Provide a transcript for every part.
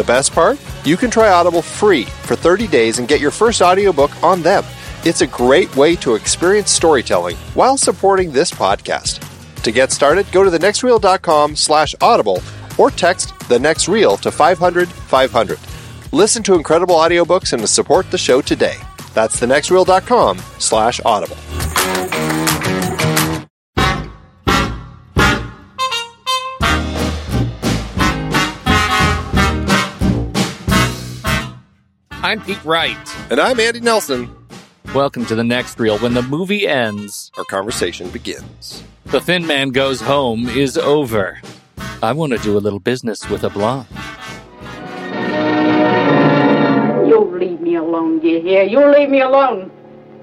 The best part? You can try Audible free for 30 days and get your first audiobook on them. It's a great way to experience storytelling while supporting this podcast. To get started, go to thenextreel.com slash audible or text the next reel to 500 500. Listen to incredible audiobooks and support the show today. That's thenextreel.com slash audible. I'm Pete Wright. And I'm Andy Nelson. Welcome to the next reel. When the movie ends, Our conversation begins. the thin man goes home is over. I want to do a little business with a blonde. You'll leave me alone, do you hear? You leave me alone.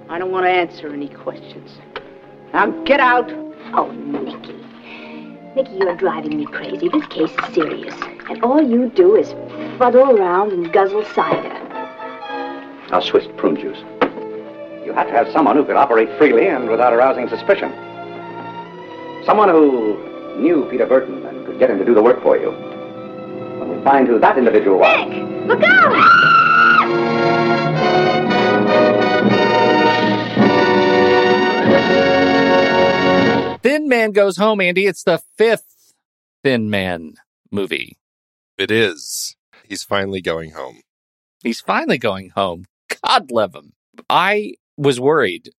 I don't want to answer any questions. Now get out. Oh, Nicky. Nicky, you're driving me crazy. This case is serious. And all you do is fuddle around and guzzle cider. Now, Swiss prune juice. You have to have someone who could operate freely and without arousing suspicion. Someone who knew Peter Burton and could get him to do the work for you. When we find who that individual was. Nick! Look out! Thin Man Goes Home, Andy. It's the fifth Thin Man movie. It is. He's finally going home. He's finally going home. God love him. I was worried,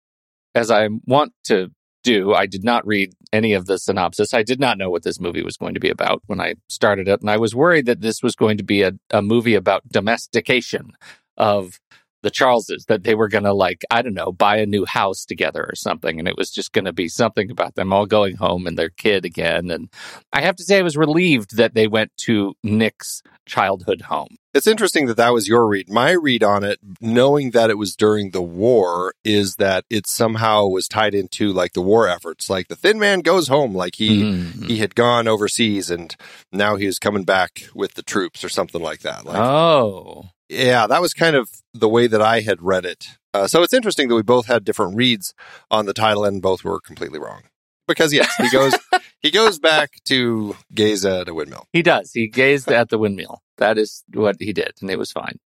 as I want to do. I did not read any of the synopsis. I did not know what this movie was going to be about when I started it. And I was worried that this was going to be a, a movie about domestication of the Charleses, that they were going to, like, I don't know, buy a new house together or something. And it was just going to be something about them all going home and their kid again. And I have to say, I was relieved that they went to Nick's childhood home. It's interesting that that was your read. My read on it, knowing that it was during the war, is that it somehow was tied into like the war efforts. Like the Thin Man goes home, like he Mhm. he had gone overseas and now he was coming back with the troops or something like that. Like, Oh. yeah, that was kind of the way that I had read it. Uh, so it's interesting that we both had different reads on the title and both were completely wrong. Because yes, he goes he goes back to gaze at a windmill. He does. He gazed at the windmill. That is what he did, and it was fine.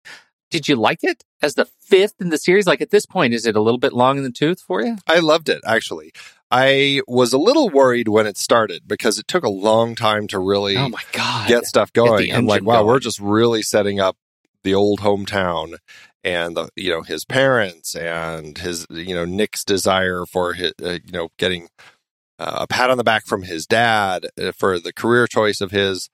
Did you like it as the fifth in the series? Like at this point, is it a little bit long in the tooth for you? I loved it actually. I was a little worried when it started because it took a long time to really Oh my god! get stuff Get going. I'm like, wow, we're just really setting up the old hometown and the you know his parents and his you know Nick's desire for his uh, you know getting uh, a pat on the back from his dad uh, for the career choice of his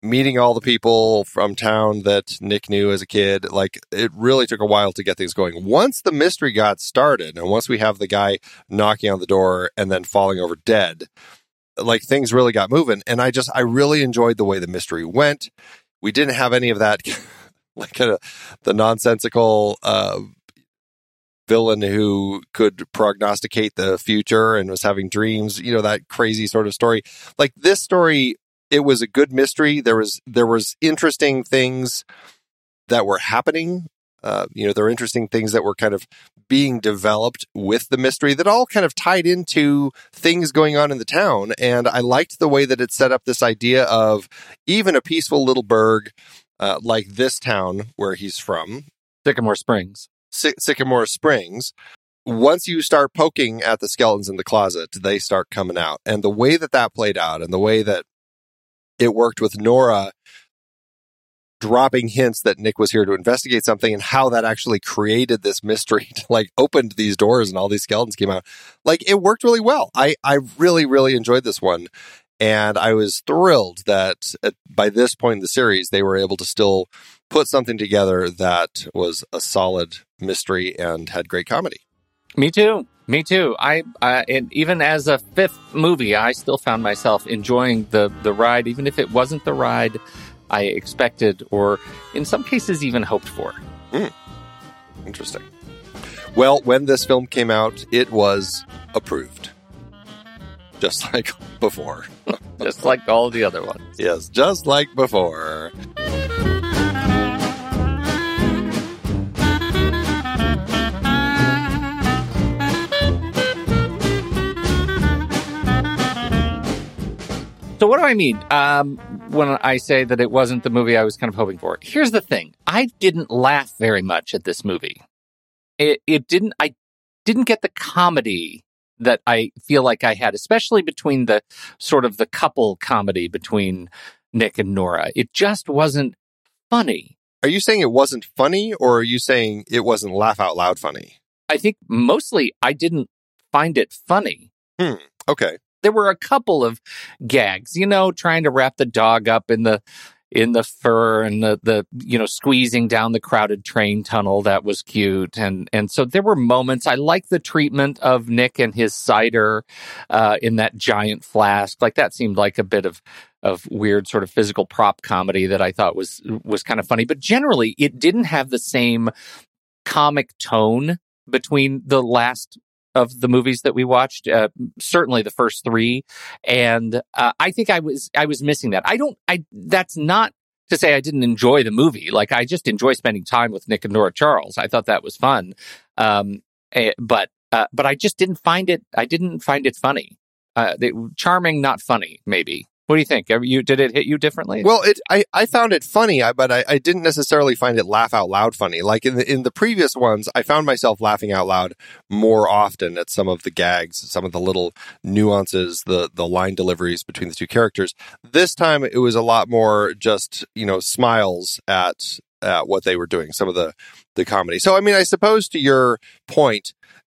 meeting all the people from town that Nick knew as a kid like it really took a while to get things going. Once the mystery got started and once we have the guy knocking on the door and then falling over dead like things really got moving and I just I really enjoyed the way the mystery went. We didn't have any of that like uh, the nonsensical uh, villain who could prognosticate the future and was having dreams you know that crazy sort of story. Like this story it was a good mystery. There was there was interesting things that were happening. Uh, you know there were interesting things that were kind of being developed with the mystery that all kind of tied into things going on in the town. And i liked the way that it set up this idea of even a peaceful little burg uh, like this town where he's from. Sycamore Springs. Sy- Sycamore Springs, once you start poking at the skeletons in the closet, they start coming out. And the way that that played out and the way that it worked with Nora dropping hints that Nick was here to investigate something and how that actually created this mystery to like opened these doors and all these skeletons came out. Like it worked really well. I, I really, really enjoyed this one. And I was thrilled that at, by this point in the series, they were able to still put something together that was a solid mystery and had great comedy. Me too. Me too. I, I and even as a fifth movie, I still found myself enjoying the the ride, even if it wasn't the ride I expected, or in some cases even hoped for. Hmm. Interesting. Well, when this film came out, it was approved. Just like before. Just like all the other ones. yes, just like before. So what do I mean um, when I say that it wasn't the movie I was kind of hoping for? Here's the thing: I didn't laugh very much at this movie. It, it didn't. I didn't get the comedy that I feel like I had, especially between the sort of the couple comedy between Nick and Nora. It just wasn't funny. Are you saying it wasn't funny, or are you saying it wasn't laugh out loud funny? I think mostly I didn't find it funny. Hmm. Okay. There were a couple of gags, you know, trying to wrap the dog up in the in the fur and the the you know squeezing down the crowded train tunnel. That was cute. And and so there were moments. I like the treatment of nick and his cider uh in that giant flask. Like that seemed like a bit of of weird sort of physical prop comedy that i thought was was kind of funny. But generally it didn't have the same comic tone between the last of the movies that we watched uh, certainly the first three. And uh, i think i was i was missing that. I don't i that's not to say i didn't enjoy the movie. Like i just enjoy spending time with nick and nora charles. I thought that was fun. Um eh, but uh, but i just didn't find it i didn't find it funny. Uh they, charming not funny maybe what do you think you did it hit you differently Well, it I, I found it funny, but I, I didn't necessarily find it laugh out loud funny. Like in the in the previous ones, I found myself laughing out loud more often at some of the gags, some of the little nuances, the the line deliveries between the two characters. This time, it was a lot more just you know smiles at at what they were doing, some of the the comedy. So, I mean, I suppose to your point,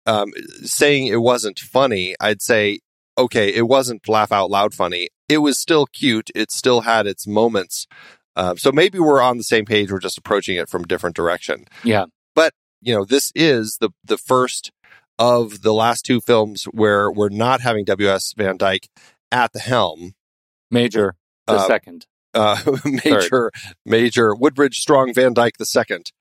um, saying it wasn't funny, I'd say okay, it wasn't laugh out loud funny. It was still cute. It still had its moments. Uh, so maybe we're on the same page. We're just approaching it from different direction. yeah But You know, this is the the first of the last two films where we're not having W.S. Van Dyke at the helm. major the Uh, second Uh, Major Major Woodbridge Strong Van Dyke the second,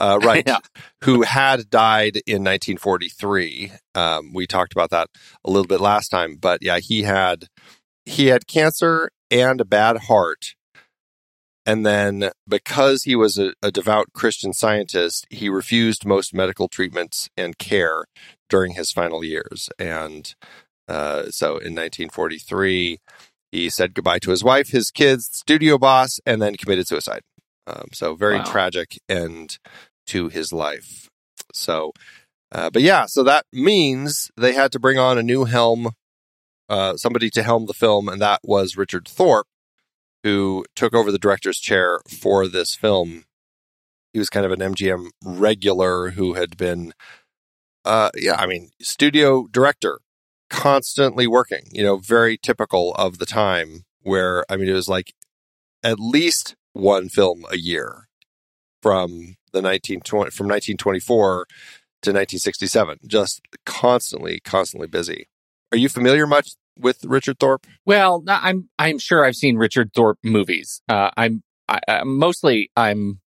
uh, right? Yeah. Who had died in 1943. Um, we talked about that a little bit last time, but yeah, he had he had cancer and a bad heart. And then, because he was a, a devout Christian scientist, he refused most medical treatments and care during his final years. And uh, so, in 1943, he said goodbye to his wife, his kids, studio boss, and then committed suicide. Um, so, very Wow. tragic end to his life. So, uh, but yeah, so that means they had to bring on a new helm, uh, somebody to helm the film, and that was Richard Thorpe, who took over the director's chair for this film. He was kind of an MGM regular who had been, uh, yeah, I mean, studio director, constantly working, you know, very typical of the time where, I mean, it was like at least one film a year from the 1920, from 1924 to 1967, just constantly, constantly busy. Are you familiar much with Richard Thorpe? Well, I'm I'm sure I've seen Richard Thorpe movies. Uh, I'm I, I, mostly I'm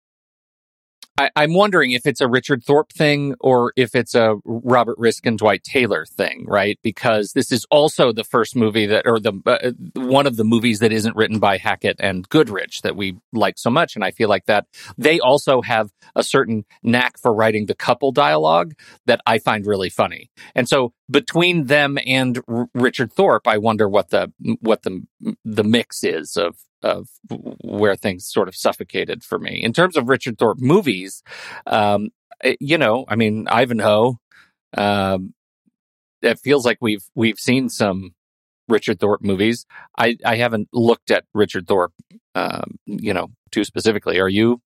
I, I'm wondering if it's a Richard Thorpe thing or if it's a Robert Riskin and Dwight Taylor thing, right? Because this is also the first movie that, or the uh, one of the movies that isn't written by Hackett and Goodrich that we like so much, and I feel like that they also have a certain knack for writing the couple dialogue that I find really funny. And so between them and R- Richard Thorpe, I wonder what the what the the mix is of of where things sort of suffocated for me. In terms of Richard Thorpe movies, um, eh, you know, I mean Ivanhoe. Um, it feels like we've we've seen some Richard Thorpe movies. I I haven't looked at Richard Thorpe, um, you know, too specifically. Are you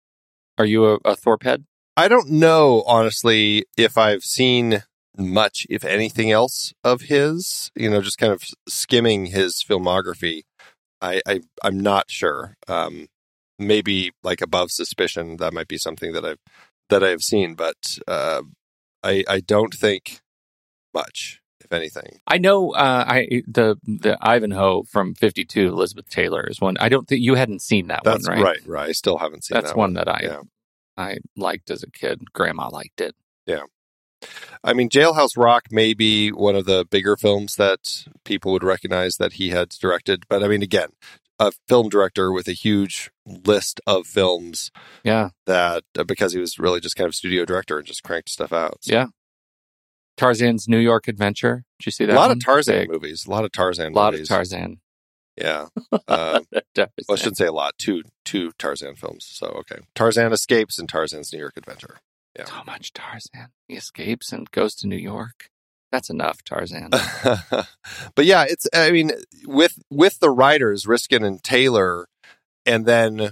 are you a, a Thorpe head? I don't know, honestly, if I've seen much, if anything else of his, you know, just kind of skimming his filmography. I, I I'm not sure. Um, maybe like above suspicion, that might be something that I've that I've seen, but uh, I I don't think much, if anything. I know uh, I the the Ivanhoe from Fifty Two, Elizabeth Taylor is one. I don't think you hadn't seen that That's one, right? right, right. I still haven't seen That's that one that I Yeah. I liked as a kid. Grandma liked it. I mean, Jailhouse Rock may be one of the bigger films that people would recognize that he had directed. But I mean, again, a film director with a huge list of films Yeah. that uh, because he was really just kind of studio director and just cranked stuff out. So, Yeah. Tarzan's New York Adventure. Did you see that? a lot one? of Tarzan Big. movies. A lot of Tarzan A lot movies. of Tarzan. Yeah. Uh, well, I shouldn't say a lot. Two two Tarzan films. So okay, Tarzan escapes and Tarzan's New York Adventure. Yeah. So much Tarzan. He escapes and goes to New York. That's enough, Tarzan. but yeah, it's I mean with with the writers Riskin and Taylor, and then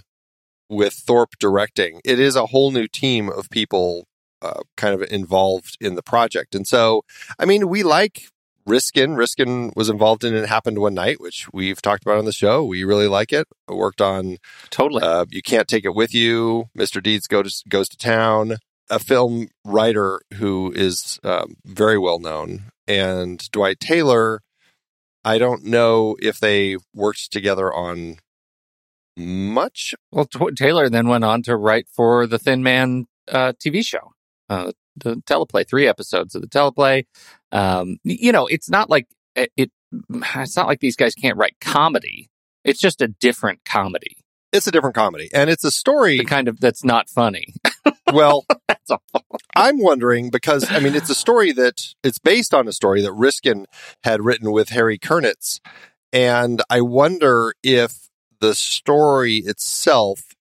with Thorpe directing, it is a whole new team of people uh, kind of involved in the project. And so, I mean, we like Riskin. Riskin was involved in It Happened One Night, which we've talked about on the show. We really like it. Worked on totally. uh, You Can't Take It With You, Mr. Deeds go to, Goes to Town, a film writer who is um, very well known. And Dwight Taylor, I don't know if they worked together on much. well, T- Taylor then went on to write for the Thin Man uh, TV show, uh, the teleplay, three episodes of the teleplay. Um, you know, it's not like it, it. It's not like these guys can't write comedy. It's just a different comedy, It's a different comedy. And it's a the story. kind of that's not funny. Well, That's all. I'm wondering because, I mean, it's a story that it's based on a story that Riskin had written with Harry Kurnitz. And I wonder if the story itself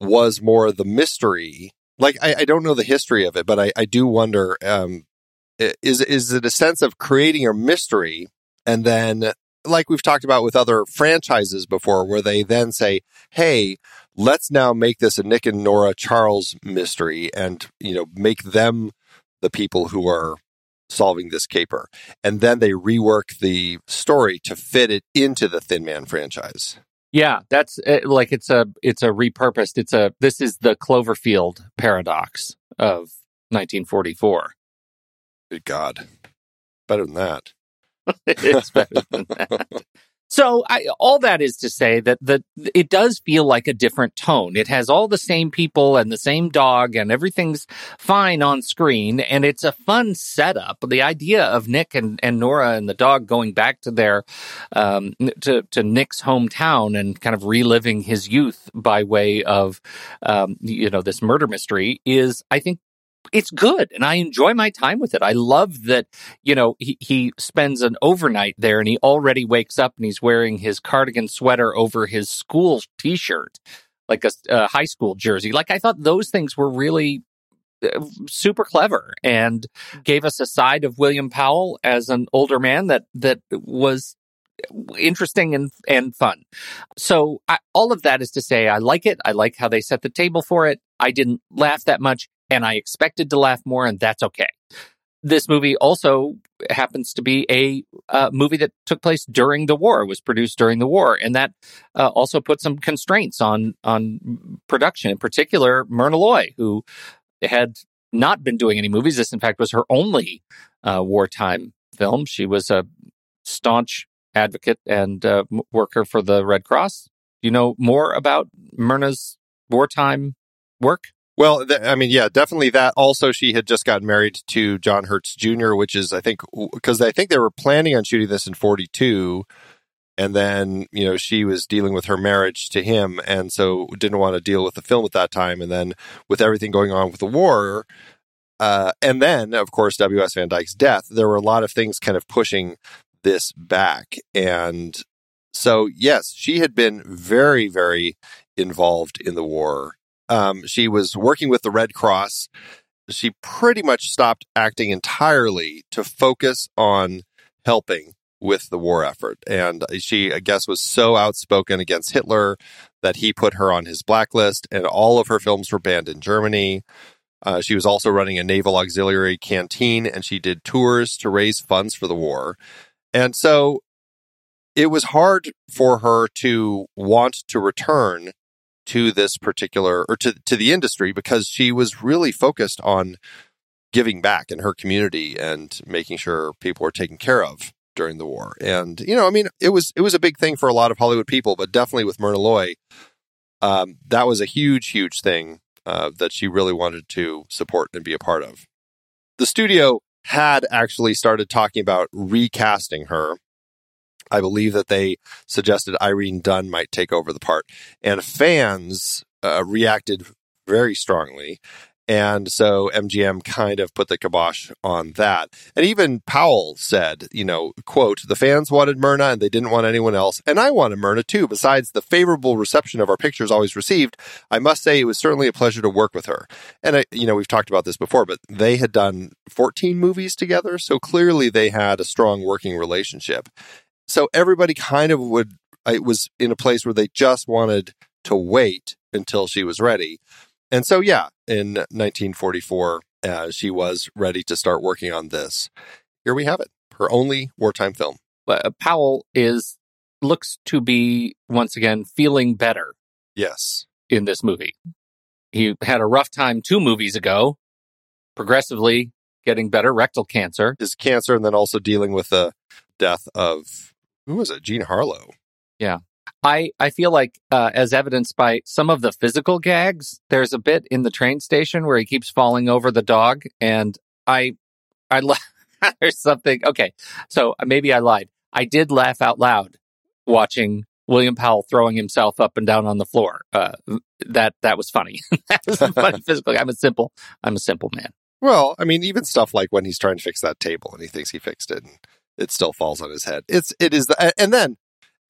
was more the mystery. Like, I, I don't know the history of it, but I, I do wonder um, is, is it a sense of creating a mystery and then, like we've talked about with other franchises before, where they then say, hey, let's now make this a Nick and Nora Charles mystery and, you know, make them the people who are solving this caper. And then they rework the story to fit it into the Thin Man franchise. Yeah, that's uh, like it's a it's a repurposed. It's a this is the Cloverfield paradox of 1944. Good God. Better than that. it's better than that. So I, all that is to say that the it does feel like a different tone. It has all the same people and the same dog and everything's fine on screen and it's a fun setup. The idea of Nick and, and Nora and the dog going back to their um, to to Nick's hometown and kind of reliving his youth by way of um, you know this murder mystery is I think it's good and I enjoy my time with it. I love that you know, he, he spends an overnight there and he already wakes up and he's wearing his cardigan sweater over his school t shirt, like a, a high school jersey. Like, I thought those things were really uh, super clever and gave us a side of William Powell as an older man that, that was interesting and and fun. So I, all of that is to say I like it. I like how they set the table for it. I didn't laugh that much and I expected to laugh more and that's okay. This movie also happens to be a uh, movie that took place during the war, was produced during the war, and that uh, also put some constraints on on production. In particular, Myrna Loy, who had not been doing any movies. This, in fact, was her only uh, wartime film. She was a staunch advocate and uh, worker for the Red Cross. Do you know more about Myrna's wartime work? Well, th- I mean, yeah, definitely that. Also, she had just gotten married to John Hertz Jr., which is, I think, because I think they were planning on shooting this in 42. And then, you know, she was dealing with her marriage to him. And so didn't want to deal with the film at that time. And then with everything going on with the war, uh, and then, of course, W.S. Van Dyke's death, there were a lot of things kind of pushing this back. And so, yes, she had been very, very involved in the war. Um, she was working with the Red Cross. She pretty much stopped acting entirely to focus on helping with the war effort. And she, I guess, was so outspoken against Hitler that he put her on his blacklist, and all of her films were banned in Germany. Uh, she was also running a naval auxiliary canteen, and she did tours to raise funds for the war. And so it was hard for her to want to return to this particular or to, to the industry because she was really focused on giving back in her community and making sure people were taken care of during the war. And, you know, I mean, it was, it was a big thing for a lot of Hollywood people, but definitely with Myrna Loy, um, that was a huge, huge thing uh, that she really wanted to support and be a part of. the studio had actually started talking about recasting her. I believe that they suggested Irene Dunne might take over the part, and fans uh, reacted very strongly. And so MGM kind of put the kibosh on that. And even Powell said, you know, quote, the fans wanted Myrna and they didn't want anyone else. And I wanted Myrna too. Besides the favorable reception of our pictures always received, I must say it was certainly a pleasure to work with her. And, I, you know, we've talked about this before, but they had done 14 movies together. So clearly they had a strong working relationship. So everybody kind of would, it was in a place where they just wanted to wait until she was ready. And so, yeah, in 1944, uh, she was ready to start working on this. Here we have it, her only wartime film. Uh, Powell is looks to be once again feeling better Yes. in this movie. He had a rough time two movies ago, progressively getting better rectal cancer. His cancer and then also dealing with the death of, who was it? Jean Harlow. Yeah. I, I feel like, uh, as evidenced by some of the physical gags, there's a bit in the train station where he keeps falling over the dog, and I, I, la- there's something. Okay, so maybe I lied. I did laugh out loud watching William Powell throwing himself up and down on the floor. Uh, that that was funny. that was funny physical. I'm a simple. I'm a simple man. Well, I mean, even stuff like when he's trying to fix that table and he thinks he fixed it and it still falls on his head. It's, it is, the, and then,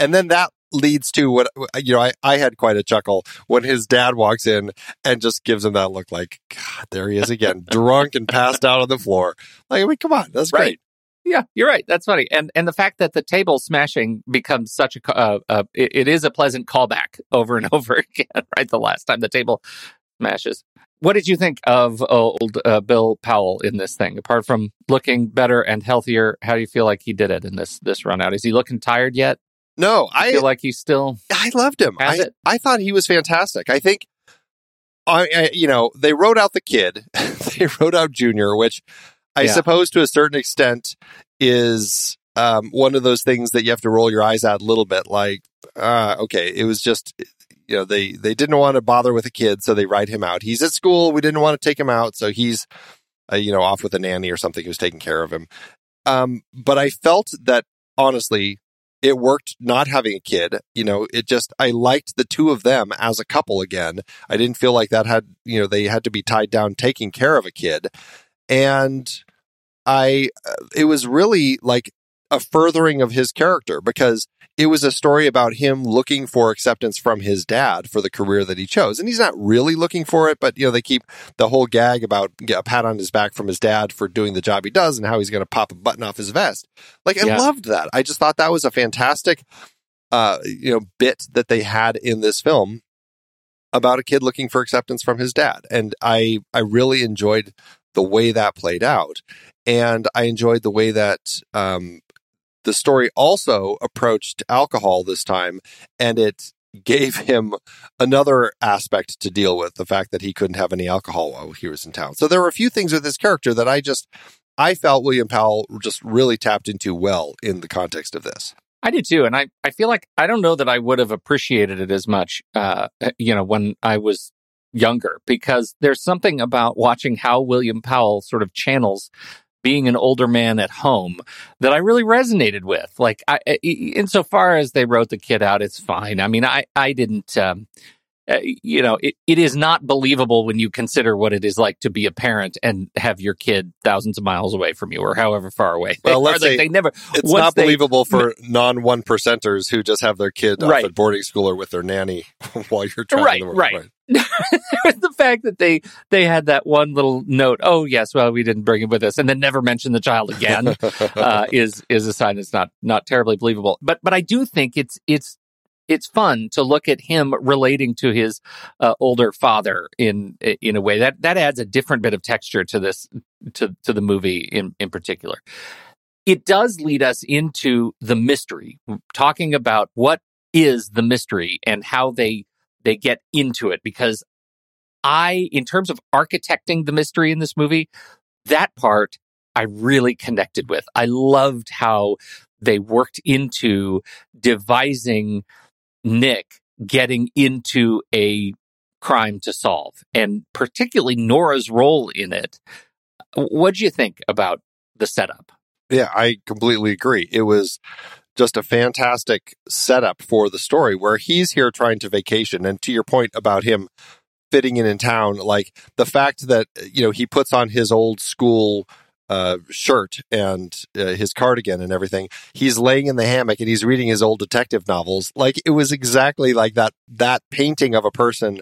and then that leads to what, you know, I, I had quite a chuckle when his dad walks in and just gives him that look like, God, there he is again, drunk and passed out on the floor. Like, I mean, come on, that's Right. great. Yeah, you're right. That's funny. And and the fact that the table smashing becomes such a uh, uh, it, it is a pleasant callback over and over again. Right, the last time the table smashes. What did you think of old uh, Bill Powell in this thing? Apart from looking better and healthier, how do you feel like he did it in this this run out? Is he looking tired yet? No, I I, feel like he's still. I loved him. I, it? I thought he was fantastic. I think, I, I you know, they wrote out the kid, they wrote out Junior, which I Yeah. suppose to a certain extent is um, one of those things that you have to roll your eyes at a little bit. Like, uh, okay, it was just, you know, they they didn't want to bother with a kid, so they write him out. He's at school. We didn't want to take him out, so he's, uh, you know, off with a nanny or something who's taking care of him. Um, but I felt that honestly, it worked not having a kid. You know, it just, I liked the two of them as a couple again. I didn't feel like that had, you know, they had to be tied down taking care of a kid. And I, uh, it was really like a furthering of his character because it was a story about him looking for acceptance from his dad for the career that he chose. And he's not really looking for it, but you know, they keep the whole gag about get a pat on his back from his dad for doing the job he does and how he's going to pop a button off his vest. Like I Yeah. loved that. I just thought that was a fantastic, uh, you know, bit that they had in this film about a kid looking for acceptance from his dad. And I, I really enjoyed the way that played out. And I enjoyed the way that, um, the story also approached alcohol this time and it gave him another aspect to deal with the fact that he couldn't have any alcohol while he was in town. So there were a few things with his character that I just I felt William Powell just really tapped into well in the context of this. I did too, and I I feel like I don't know that I would have appreciated it as much, uh, you know, when I was younger, because there's something about watching how William Powell sort of channels being an older man at home that I really resonated with. Like, I, insofar as they wrote the kid out, it's fine. I mean, I I didn't. Um, uh, you know, it, it is not believable when you consider what it is like to be a parent and have your kid thousands of miles away from you or however far away. Well, let's say they never. It's not they- believable for non one percenters who just have their kid Right. off at boarding school or with their nanny while you're traveling. Right, to work. right. the fact that they they had that one little note oh yes well we didn't bring him with us and then never mention the child again uh, is is a sign that's not not terribly believable but but i do think it's it's it's fun to look at him relating to his uh, older father in in a way that that adds a different bit of texture to this to to the movie in in particular it does lead us into the mystery talking about what is the mystery and how they they get into it because I, in terms of architecting the mystery in this movie, that part I really connected with. I loved how they worked into devising Nick getting into a crime to solve, and particularly Nora's role in it. What do you think about the setup? Yeah, I completely agree. It was just a fantastic setup for the story where he's here trying to vacation. And to your point about him fitting in in town, like the fact that, you know, he puts on his old school uh, shirt and uh, his cardigan and everything. He's laying in the hammock and he's reading his old detective novels. Like it was exactly like that, that painting of a person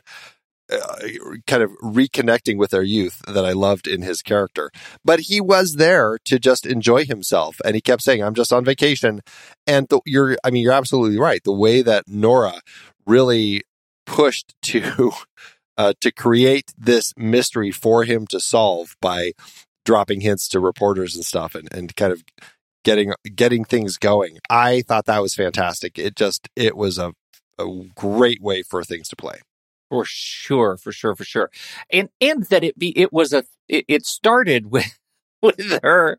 uh, kind of reconnecting with their youth that I loved in his character. But he was there to just enjoy himself, and he kept saying, "I'm just on vacation." And the, you're, I mean, you're absolutely right. The way that Nora really pushed to uh, to create this mystery for him to solve by dropping hints to reporters and stuff, and, and kind of getting getting things going. I thought that was fantastic. It just it was a a great way for things to play. For sure, for sure, for sure. And and that it be it was a it, it started with with her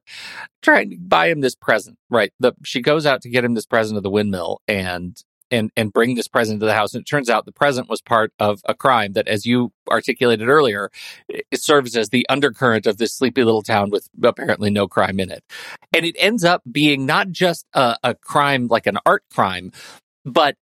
trying to buy him this present, right? The she goes out to get him this present of the windmill and and and bring this present to the house. And it turns out the present was part of a crime that, as you articulated earlier, it serves as the undercurrent of this sleepy little town with apparently no crime in it. And it ends up being not just a, a crime like an art crime, but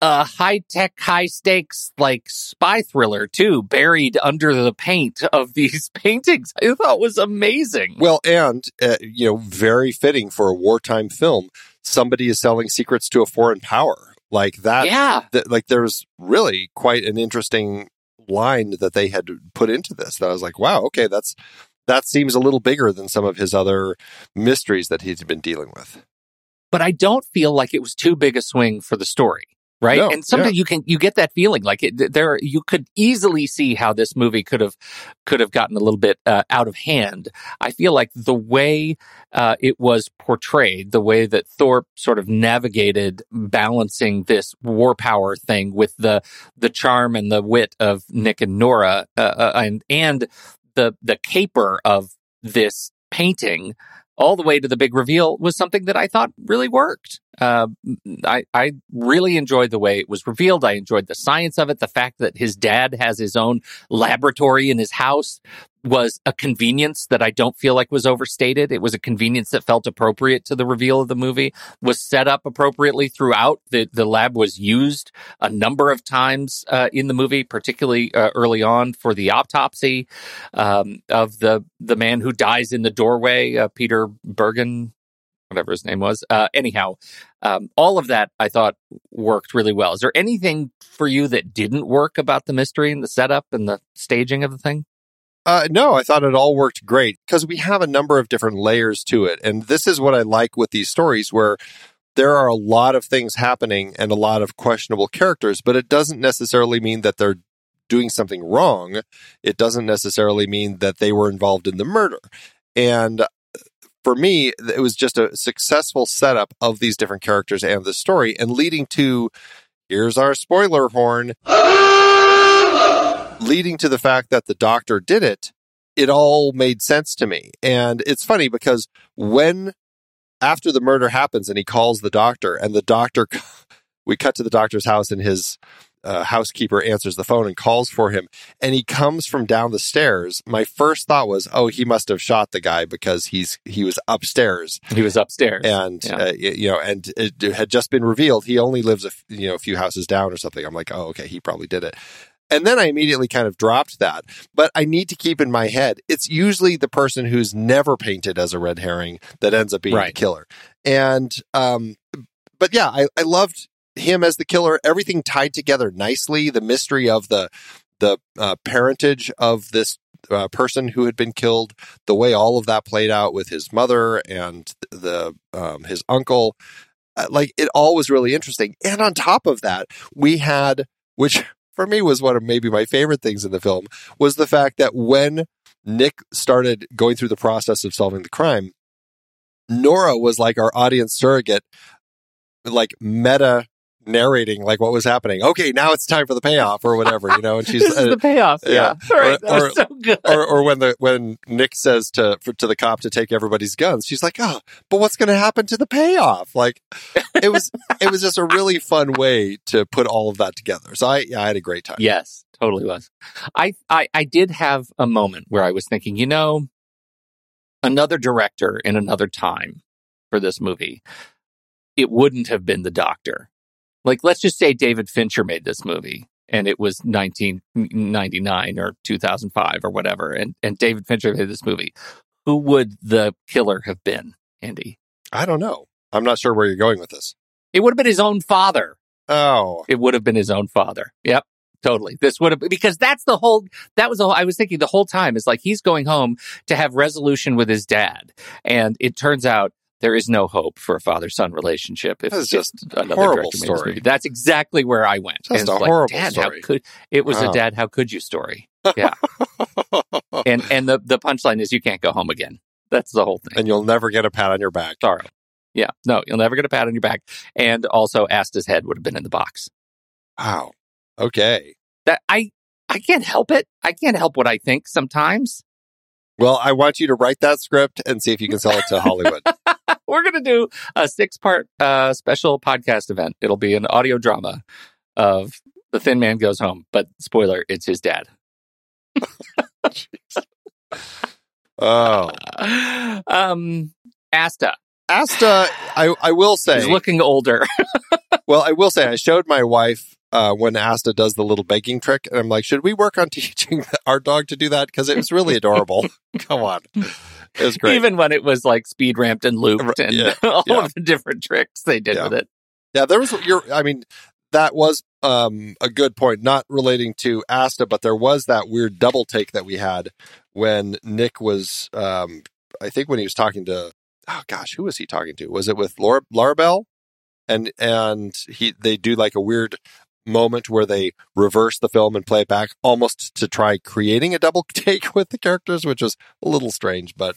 a high tech, high stakes like spy thriller too, buried under the paint of these paintings. I thought was amazing. Well, and uh, you know, very fitting for a wartime film. Somebody is selling secrets to a foreign power like that. Yeah, th- like there's really quite an interesting line that they had put into this. That I was like, wow, okay, that's that seems a little bigger than some of his other mysteries that he's been dealing with. But I don't feel like it was too big a swing for the story right No, and sometimes yeah. you can you get that feeling like it, there you could easily see how this movie could have could have gotten a little bit uh, out of hand i feel like the way uh, it was portrayed the way that thorpe sort of navigated balancing this war power thing with the the charm and the wit of nick and nora uh, uh, and and the the caper of this painting all the way to the big reveal was something that I thought really worked. Uh, I, I really enjoyed the way it was revealed. I enjoyed the science of it. The fact that his dad has his own laboratory in his house was a convenience that I don't feel like was overstated. It was a convenience that felt appropriate to the reveal of the movie, was set up appropriately throughout. The, the lab was used a number of times uh, in the movie, particularly uh, early on for the autopsy um, of the, the man who dies in the doorway, uh, Peter Bergen, whatever his name was. Uh, anyhow, um, all of that I thought worked really well. Is there anything for you that didn't work about the mystery and the setup and the staging of the thing? Uh, no, I thought it all worked great because we have a number of different layers to it. And this is what I like with these stories where there are a lot of things happening and a lot of questionable characters, but it doesn't necessarily mean that they're doing something wrong. It doesn't necessarily mean that they were involved in the murder. And for me, it was just a successful setup of these different characters and the story and leading to here's our spoiler horn leading to the fact that the doctor did it, it all made sense to me. And it's funny because when after the murder happens and he calls the doctor and the doctor we cut to the doctor's house and his uh, housekeeper answers the phone and calls for him and he comes from down the stairs my first thought was oh he must have shot the guy because he's he was upstairs He was upstairs. and Yeah. uh, you know and it had just been revealed he only lives a f- you know a few houses down or something i'm like oh okay he probably did it and then i immediately kind of dropped that but i need to keep in my head it's usually the person who's never painted as a red herring that ends up being Right. the killer and um but yeah i i loved him as the killer everything tied together nicely the mystery of the the uh, parentage of this uh, person who had been killed, the way all of that played out with his mother and the um, his uncle, uh, like it all was really interesting. And on top of that, we had, which for me was one of maybe my favorite things in the film, was the fact that when Nick started going through the process of solving the crime, Nora was like our audience surrogate, like meta narrating like what was happening. Okay, now it's time for the payoff or whatever, you know. And she's this is uh, the payoff. yeah. Yeah. Right. Or- or- so good. or, or when the when Nick says to for, to the cop to take everybody's guns, she's like, "Oh, but what's going to happen to the payoff?" Like, it was it was just a really fun way to put all of that together. So I yeah, I had a great time. Yes, totally was. I, I I did have a moment where I was thinking, you know, another director in another time for this movie, it wouldn't have been the doctor. Like, let's just say David Fincher made this movie and it was 1999 or 2005 or whatever, and, and David Fincher made this movie. Who would the killer have been, Andy? I don't know. I'm not sure where you're going with this. It would have been his own father. Oh, It would have been his own father. Yep. Totally. This would have because that's the whole that was the whole I was thinking the whole time is like he's going home to have resolution with his dad. And it turns out there is no hope for a father son relationship. If That's just just another horrible director made this story. movie. That's exactly where I went. Just And it's a like, horrible dad, story. How could it was Wow. a dad, how could you story. Yeah. and and the, the punchline is you can't go home again. That's the whole thing. and you'll never get a pat on your back. Sorrow. Yeah. No, you'll never get a pat on your back. And also Asta's head would have been in the box. Wow. Okay. that I I can't help it. I can't help what I think sometimes. Well, I want you to write that script and see if you can sell it to Hollywood. We're gonna do a six part uh, special podcast event. It'll be an audio drama of the Thin Man goes home, but spoiler, it's his dad. oh, um, Asta Asta, I I will say. is looking older. well, I will say I showed my wife uh, when Asta does the little begging trick, and I'm like, should we work on teaching our dog to do that? Because it was really adorable. Come on, it was great. Even when it was like speed ramped and looped and Yeah, all yeah. of the different tricks they did Yeah. with it. Yeah, there was your. I mean, that was um, a good point, not relating to Asta, but there was that weird double take that we had when Nick was. Um, I think when he was talking to. Oh gosh, who was he talking to? Was it with Laura Laura Bell? And and he they do like a weird moment where they reverse the film and play it back, almost to try creating a double take with the characters, which was a little strange. But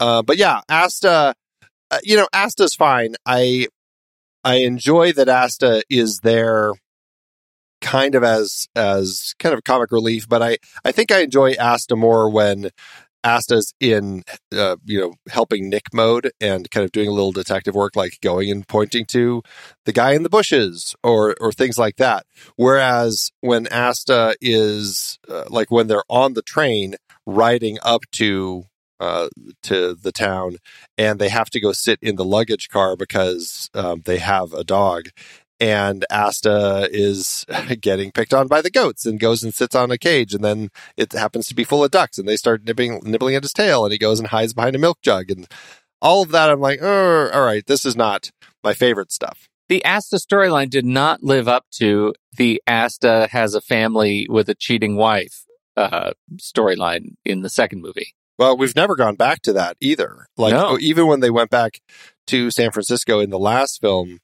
uh, but yeah, Asta. Uh, you know, Asta's fine. I I enjoy that Asta is there kind of as as kind of comic relief, but I I think I enjoy Asta more when Asta's in uh, you know helping Nick mode and kind of doing a little detective work like going and pointing to the guy in the bushes or or things like that. Whereas when Asta is uh, like when they're on the train riding up to uh, to the town and they have to go sit in the luggage car because um, they have a dog. And Asta is getting picked on by the goats and goes and sits on a cage. And then it happens to be full of ducks and they start nibbling, nibbling at his tail. And he goes and hides behind a milk jug. And all of that, I'm like, oh, all right, this is not my favorite stuff. the Asta storyline did not live up to the Asta has a family with a cheating wife uh, storyline in the second movie. Well, we've never gone back to that either. Like No. even when they went back to San Francisco in the last film,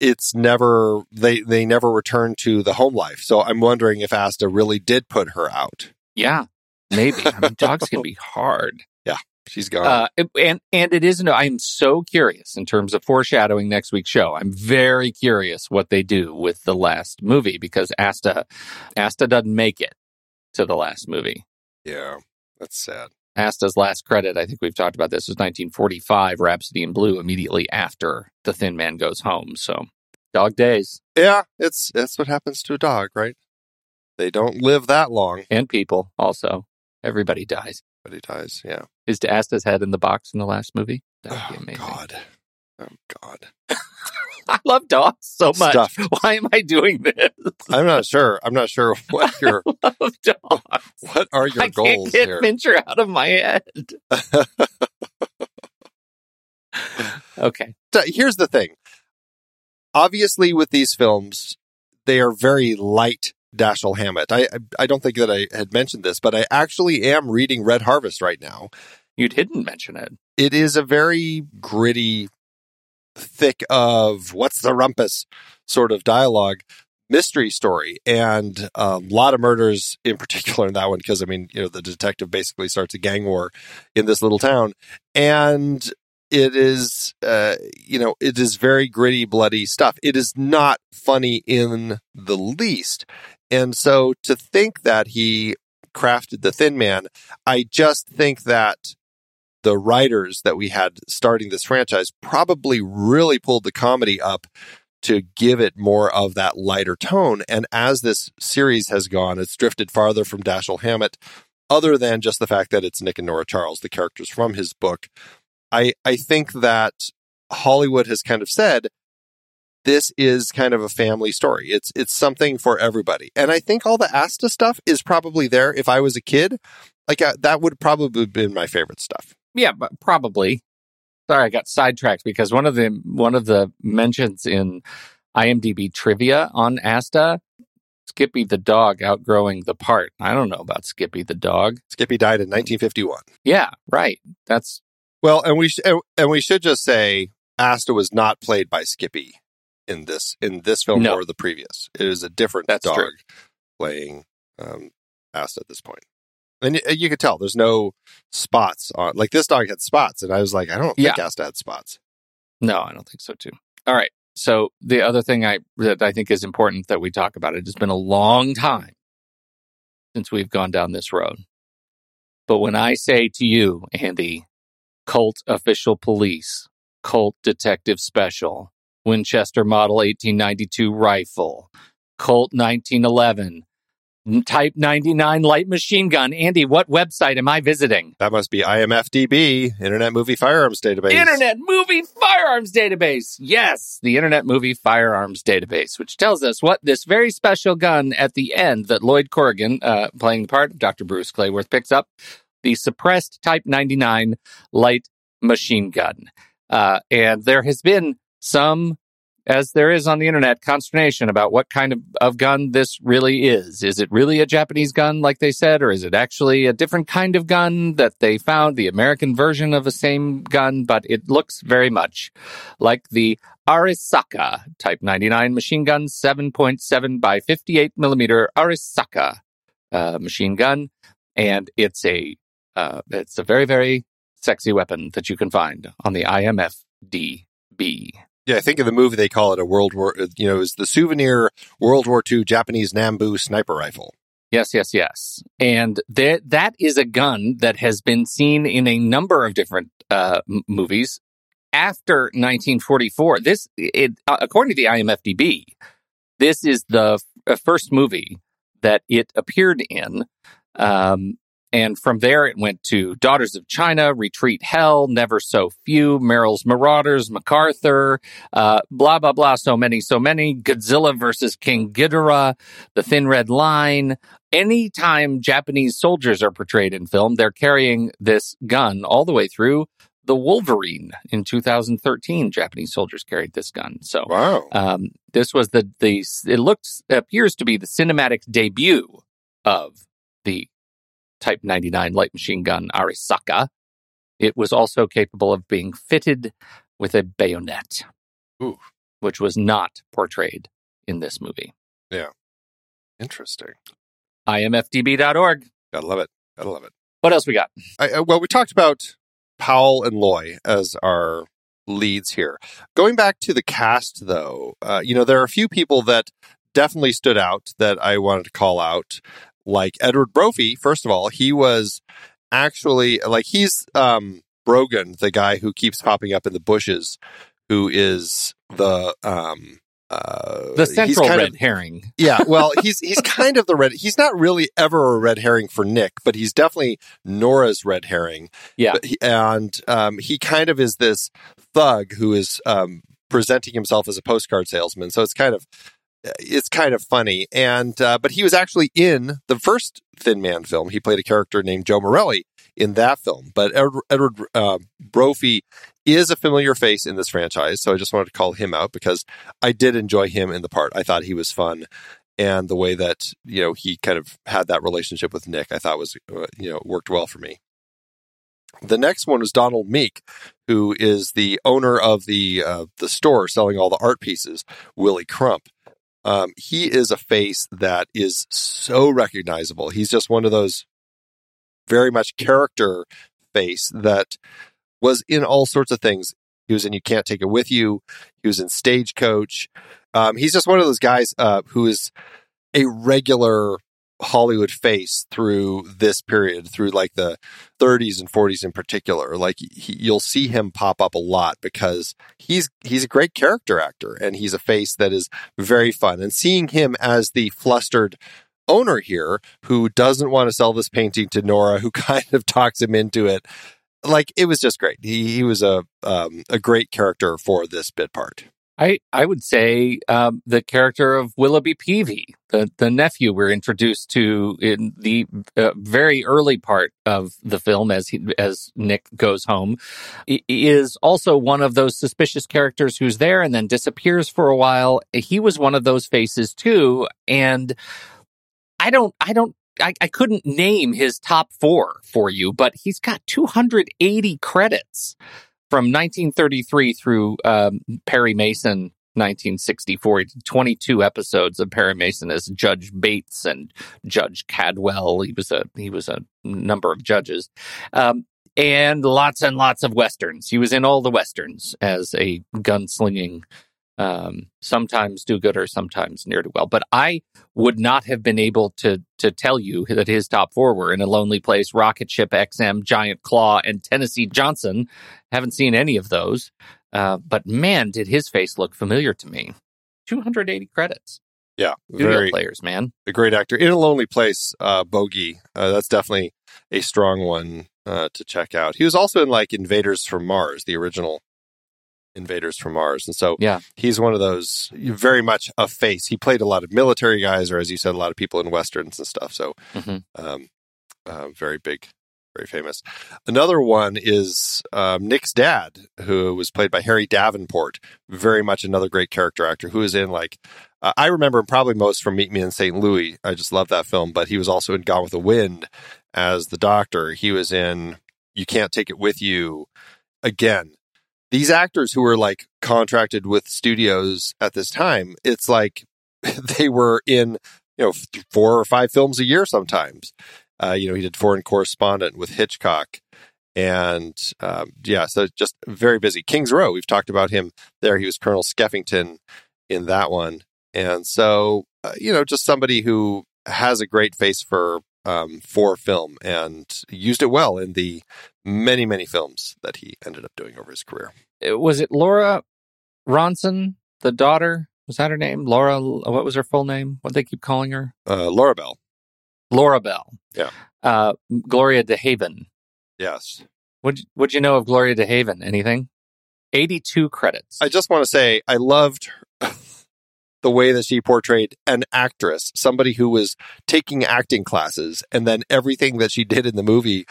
it's never they they never return to the home life. So I'm wondering if Asta really did put her out. Yeah, maybe. I mean, dogs can be hard. Yeah, she's gone. Uh, and and it isn't. I'm so curious in terms of foreshadowing next week's show. I'm very curious what they do with the last movie because Asta Asta doesn't make it to the last movie. yeah, that's sad. Asta's last credit, I think we've talked about this, was 1945, Rhapsody in Blue, immediately after The Thin Man Goes Home. So, dog days Yeah, it's that's what happens to a dog, right? They don't live that long, and people also. Everybody dies. Everybody dies. Yeah. Is Asta's head in the box in the last movie? That would Oh be amazing. God. Oh God. I love dogs so much. Stuff. Why am I doing this? I'm not sure. I'm not sure what your love dogs. what are your I goals can't get here. Out of my head. okay. So here's the thing. Obviously, with these films, they are very light Dashiell Hammett. I I- I don't think that I had mentioned this, but I actually am reading Red Harvest right now. You didn't mention it. It is a very gritty, thick of what's the rumpus? sort of dialogue mystery story and a lot of murders in particular in that one because i mean you know the detective basically starts a gang war in this little town and it is uh you know it is very gritty bloody stuff. It is not funny in the least. And so to think that he crafted the thin man i just think that the writers that we had starting this franchise probably really pulled the comedy up to give it more of that lighter tone. And as this series has gone, it's drifted farther from Dashiell Hammett other than just the fact that it's Nick and Nora Charles, the characters from his book. I I think that Hollywood has kind of said this is kind of a family story. It's it's something for everybody. And I think all the Asta stuff is probably there if I was a kid. Like uh, that would probably have been my favorite stuff. Yeah, but probably. Sorry, I got sidetracked because one of the one of the mentions in IMDb trivia on Asta, Skippy the dog outgrowing the part. I don't know about Skippy the dog. Skippy died in 1951. Yeah, right. That's Well, and we sh- and- we should just say Asta was not played by Skippy in this in this film No. or the previous. It is a different That's dog true. playing um, Asta at this point. And you could tell there's no spots on like this dog had spots, and I was like, I don't think Asta had spots. no, I don't think so too. All right. So the other thing I that I think is important that we talk about it has been a long time since we've gone down this road. But when I say to you, Andy, Colt official police, Colt detective special, Winchester Model 1892 rifle, Colt 1911, Type 99 light machine gun. Andy, what website am I visiting? That must be IMFDB, Internet Movie Firearms Database. Internet Movie Firearms Database. Yes, the Internet Movie Firearms Database, which tells us what this very special gun at the end that Lloyd Corrigan, uh, playing the part of Dr. Bruce Clayworth, picks up the suppressed Type 99 light machine gun. Uh, and there has been some, as there is on the internet, consternation about what kind of, of gun this really is. Is it really a Japanese gun, like they said, or is it actually a different kind of gun that they found, the American version of the same gun? But it looks very much like the Arisaka Type 99 machine gun, 7.7 by 58 millimeter Arisaka uh, machine gun. And it's a, uh, it's a very, very sexy weapon that you can find on the IMFDB. Yeah, I think in the movie they call it a World War, you know, is the souvenir World War II Japanese Nambu sniper rifle. Yes, yes, yes. And that that is a gun that has been seen in a number of different uh, movies after 1944. This, it, uh, according to the IMFDB, this is the f- uh, first movie that it appeared in. Um, and from there, it went to Daughters of China, Retreat Hell, Never So Few, Merrill's Marauders, MacArthur, uh, blah, blah, blah. So many, so many. Godzilla versus King Ghidorah, The Thin Red Line. Anytime Japanese soldiers are portrayed in film, they're carrying this gun all the way through. The Wolverine in 2013, Japanese soldiers carried this gun. So Wow. um, this was the the it looks appears to be the cinematic debut of the Type 99 light machine gun Arisaka. It was also capable of being fitted with a bayonet, Ooh. which was not portrayed in this movie. Yeah. Interesting. IMFDB.org. Gotta love it. Gotta love it. What else we got? I, uh, well, we talked about Powell and Loy as our leads here. Going back to the cast, though, uh, you know, there are a few people that definitely stood out that I wanted to call out, like Edward Brophy. First of all, he was actually like he's um, Brogan, the guy who keeps popping up in the bushes, who is the um, uh, The he's central kind red of- herring. yeah, well, he's he's kind of the red. He's not really ever a red herring for Nick, but he's definitely Nora's red herring. Yeah. But he, and um, he kind of is this thug who is um, presenting himself as a postcard salesman. So it's kind of it's kind of funny. And uh, but he was actually in the first Thin Man film. He played a character named Joe Morelli in that film. But Edward, Edward uh, Brophy is a familiar face in this franchise, so I just wanted to call him out because I did enjoy him in the part. I thought he was fun, and the way that you know he kind of had that relationship with Nick, I thought was uh, you know worked well for me. The next one was Donald Meek, who is the owner of the uh, the store selling all the art pieces, Willie Crump. Um, he is a face that is so recognizable. He's just one of those very much character face that was in all sorts of things. He was in You Can't Take It With You. He was in Stagecoach. Um, he's just one of those guys uh, who is a regular Hollywood face through this period, through like the 30s and 40s in particular. Like he, you'll see him pop up a lot because he's he's a great character actor and he's a face that is very fun. And seeing him as the flustered owner here who doesn't want to sell this painting to Nora, who kind of talks him into it. Like it was just great. He he was a um, a great character for this bit part. I, I would say um, the character of Willoughby Peavy, the, the nephew we're introduced to in the uh, very early part of the film as he, as Nick goes home, is also one of those suspicious characters who's there and then disappears for a while. He was one of those faces too, and I don't I don't I, I couldn't name his top four for you, but he's got 280 credits from 1933 through um, Perry Mason 1964 22 episodes of Perry Mason as Judge Bates and Judge Cadwell. He was a he was a number of judges. Um, and lots and lots of westerns. He was in all the westerns as a gunslinging um, sometimes do good or sometimes near to well. But I would not have been able to to tell you that his top four were in a lonely place, rocket ship XM, Giant Claw, and Tennessee Johnson. Haven't seen any of those, uh, but man, did his face look familiar to me. Two hundred eighty credits. Yeah, Studio very players, man. a great actor in a lonely place. Uh, Bogey, uh, that's definitely a strong one uh, to check out. He was also in like Invaders from Mars, the original Invaders from Mars, and so Yeah. he's one of those very much a face. He played a lot of military guys, or as you said, a lot of people in westerns and stuff. So, Mhm. um, uh, very big, very famous. Another one is um, Nick's dad, who was played by Harry Davenport. Very much another great character actor who is in like uh, I remember him probably most from Meet Me in St. Louis. I just love that film, but he was also in Gone with the Wind as the doctor. He was in You Can't Take It With You. Again, these actors who were like contracted with studios at this time, it's like they were in, you know, four or five films a year sometimes. Uh, you know, he did Foreign Correspondent with Hitchcock. And um, yeah, so just very busy. King's Row, we've talked about him there. He was Colonel Skeffington in that one. And so, uh, you know, just somebody who has a great face for um, for film and used it well in the many, many films that he ended up doing over his career. Uh, Was it Laura Ronson, the daughter? Was that her name? Laura. What was her full name? What they keep calling her? Uh, Laura Bell, Laura Bell. Yeah. Uh, Gloria DeHaven. yes. What would you know of Gloria DeHaven? Anything? Eighty-two credits. I just want to say I loved the way that she portrayed an actress, somebody who was taking acting classes, and then everything that she did in the movie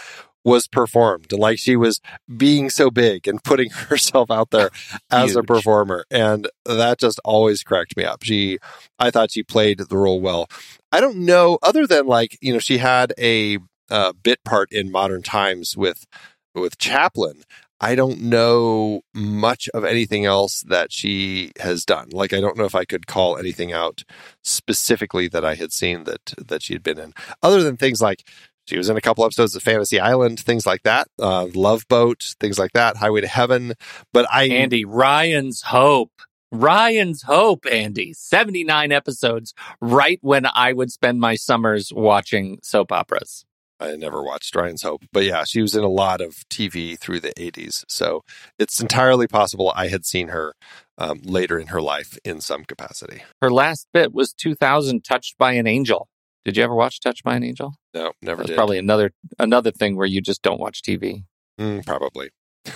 was performed. Like she was being so big and putting herself out there as a performer. And that just always cracked me up. She, I thought she played the role well. I don't know, other than like, you know, she had a uh, bit part in Modern Times with, with Chaplin. I don't know much of anything else that she has done. Like I don't know if I could call anything out specifically that I had seen that that she had been in, other than things like she was in a couple episodes of Fantasy Island, things like that, uh, Love Boat, things like that, Highway to Heaven. But I Andy Ryan's Hope. Ryan's Hope, Andy. 79 episodes, right when I would spend my summers watching soap operas. I never watched Ryan's Hope, but yeah, she was in a lot of TV through the 80s. So it's entirely possible I had seen her um, later in her life in some capacity. Her last bit was 2000 Touched by an Angel. Did you ever watch Touch by an Angel? No, never That's probably another another thing where you just don't watch TV. Mm, probably.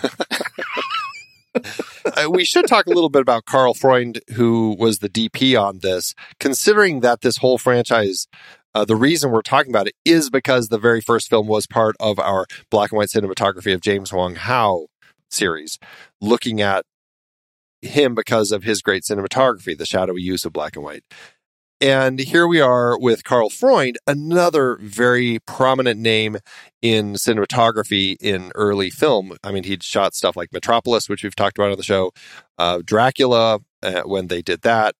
Uh, we should talk a little bit about Karl Freund, who was the DP on this, considering that this whole franchise, uh, the reason we're talking about it is because the very first film was part of our black and white cinematography of James Wong Howe series, looking at him because of his great cinematography, the shadowy use of black and white. And here we are with Karl Freund, another very prominent name in cinematography in early film. I mean, he'd shot stuff like Metropolis, which we've talked about on the show, uh, Dracula, uh, when they did that,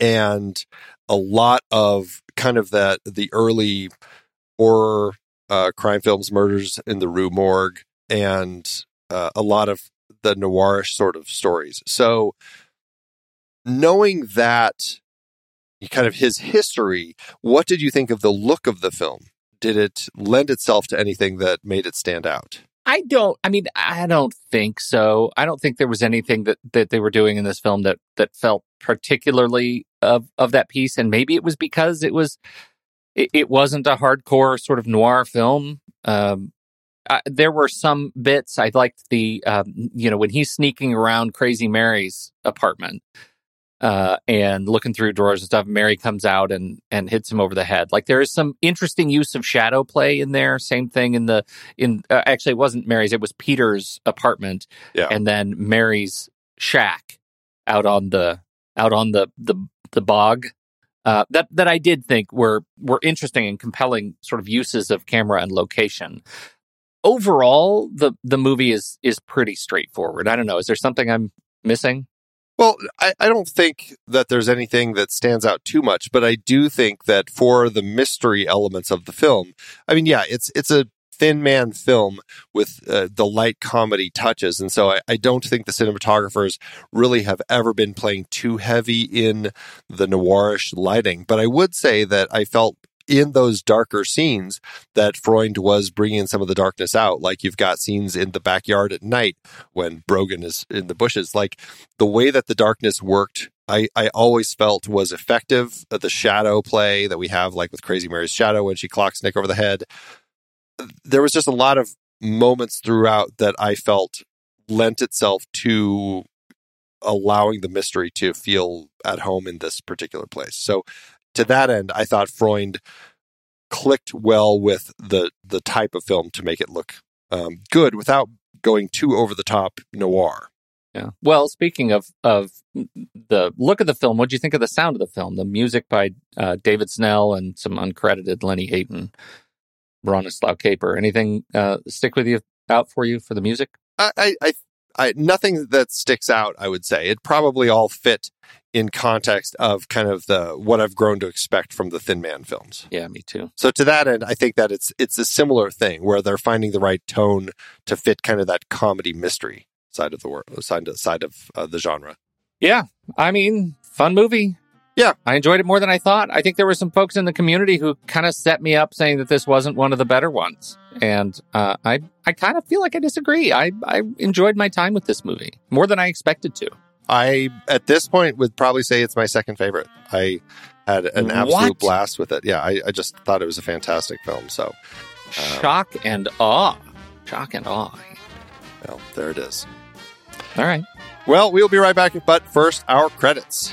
and a lot of kind of that the early horror uh, crime films, Murders in the Rue Morgue, and uh, a lot of the noirish sort of stories. So, knowing that kind of his history, what did you think of the look of the film? Did it lend itself to anything that made it stand out? I don't. I mean, I don't think so. I don't think there was anything that that they were doing in this film that that felt particularly of of that piece, and maybe it was because it was it, it wasn't a hardcore sort of noir film. Um, I, there were some bits I liked the um, you know when he's sneaking around Crazy Mary's apartment uh, and looking through drawers and stuff. Mary comes out and and hits him over the head. Like there is some interesting use of shadow play in there. Same thing in the in uh, actually it wasn't Mary's. It was Peter's apartment. Yeah. and then Mary's shack out on the out on the the the bog. Uh, that that I did think were were interesting and compelling sort of uses of camera and location. Overall, the the movie is is pretty straightforward. I don't know. Is there something I'm missing? Well, I, I don't think that there's anything that stands out too much, but I do think that for the mystery elements of the film, I mean, yeah, it's it's a thin man film with uh, the light comedy touches, and so I, I don't think the cinematographers really have ever been playing too heavy in the noirish lighting. But I would say that I felt in those darker scenes that Freund was bringing some of the darkness out. Like you've got scenes in the backyard at night when Brogan is in the bushes. Like the way that the darkness worked, I, I always felt was effective. Uh, The shadow play that we have, like with Crazy Mary's shadow when she clocks Nick over the head. There was just a lot of moments throughout that I felt lent itself to allowing the mystery to feel at home in this particular place. So to that end, I thought Freund clicked well with the the type of film to make it look um, good without going too over the top noir. Yeah. Well, speaking of of the look of the film, what do you think of the sound of the film? The music by uh, David Snell and some uncredited Lenny Hayton, Bronislaw Kaper. Anything uh, stick with you out for you for the music? I, I, I, nothing that sticks out. I would say it probably all fit in context of kind of the what I've grown to expect from the Thin Man films. Yeah, me too. So to that end, I think that it's it's a similar thing where they're finding the right tone to fit kind of that comedy mystery side of the world, side of, side of uh, the genre. Yeah, I mean, fun movie. Yeah. I enjoyed it more than I thought. I think there were some folks in the community who kind of set me up saying that this wasn't one of the better ones. And uh, I I kind of feel like I disagree. I, I enjoyed my time with this movie more than I expected to. I at this point would probably say it's my second favorite. I had an absolute What? blast with it. Yeah, I, I just thought it was a fantastic film. So, Shock and awe. Shock and awe. well, there it is. All right. Well, we'll be right back, but first, our credits.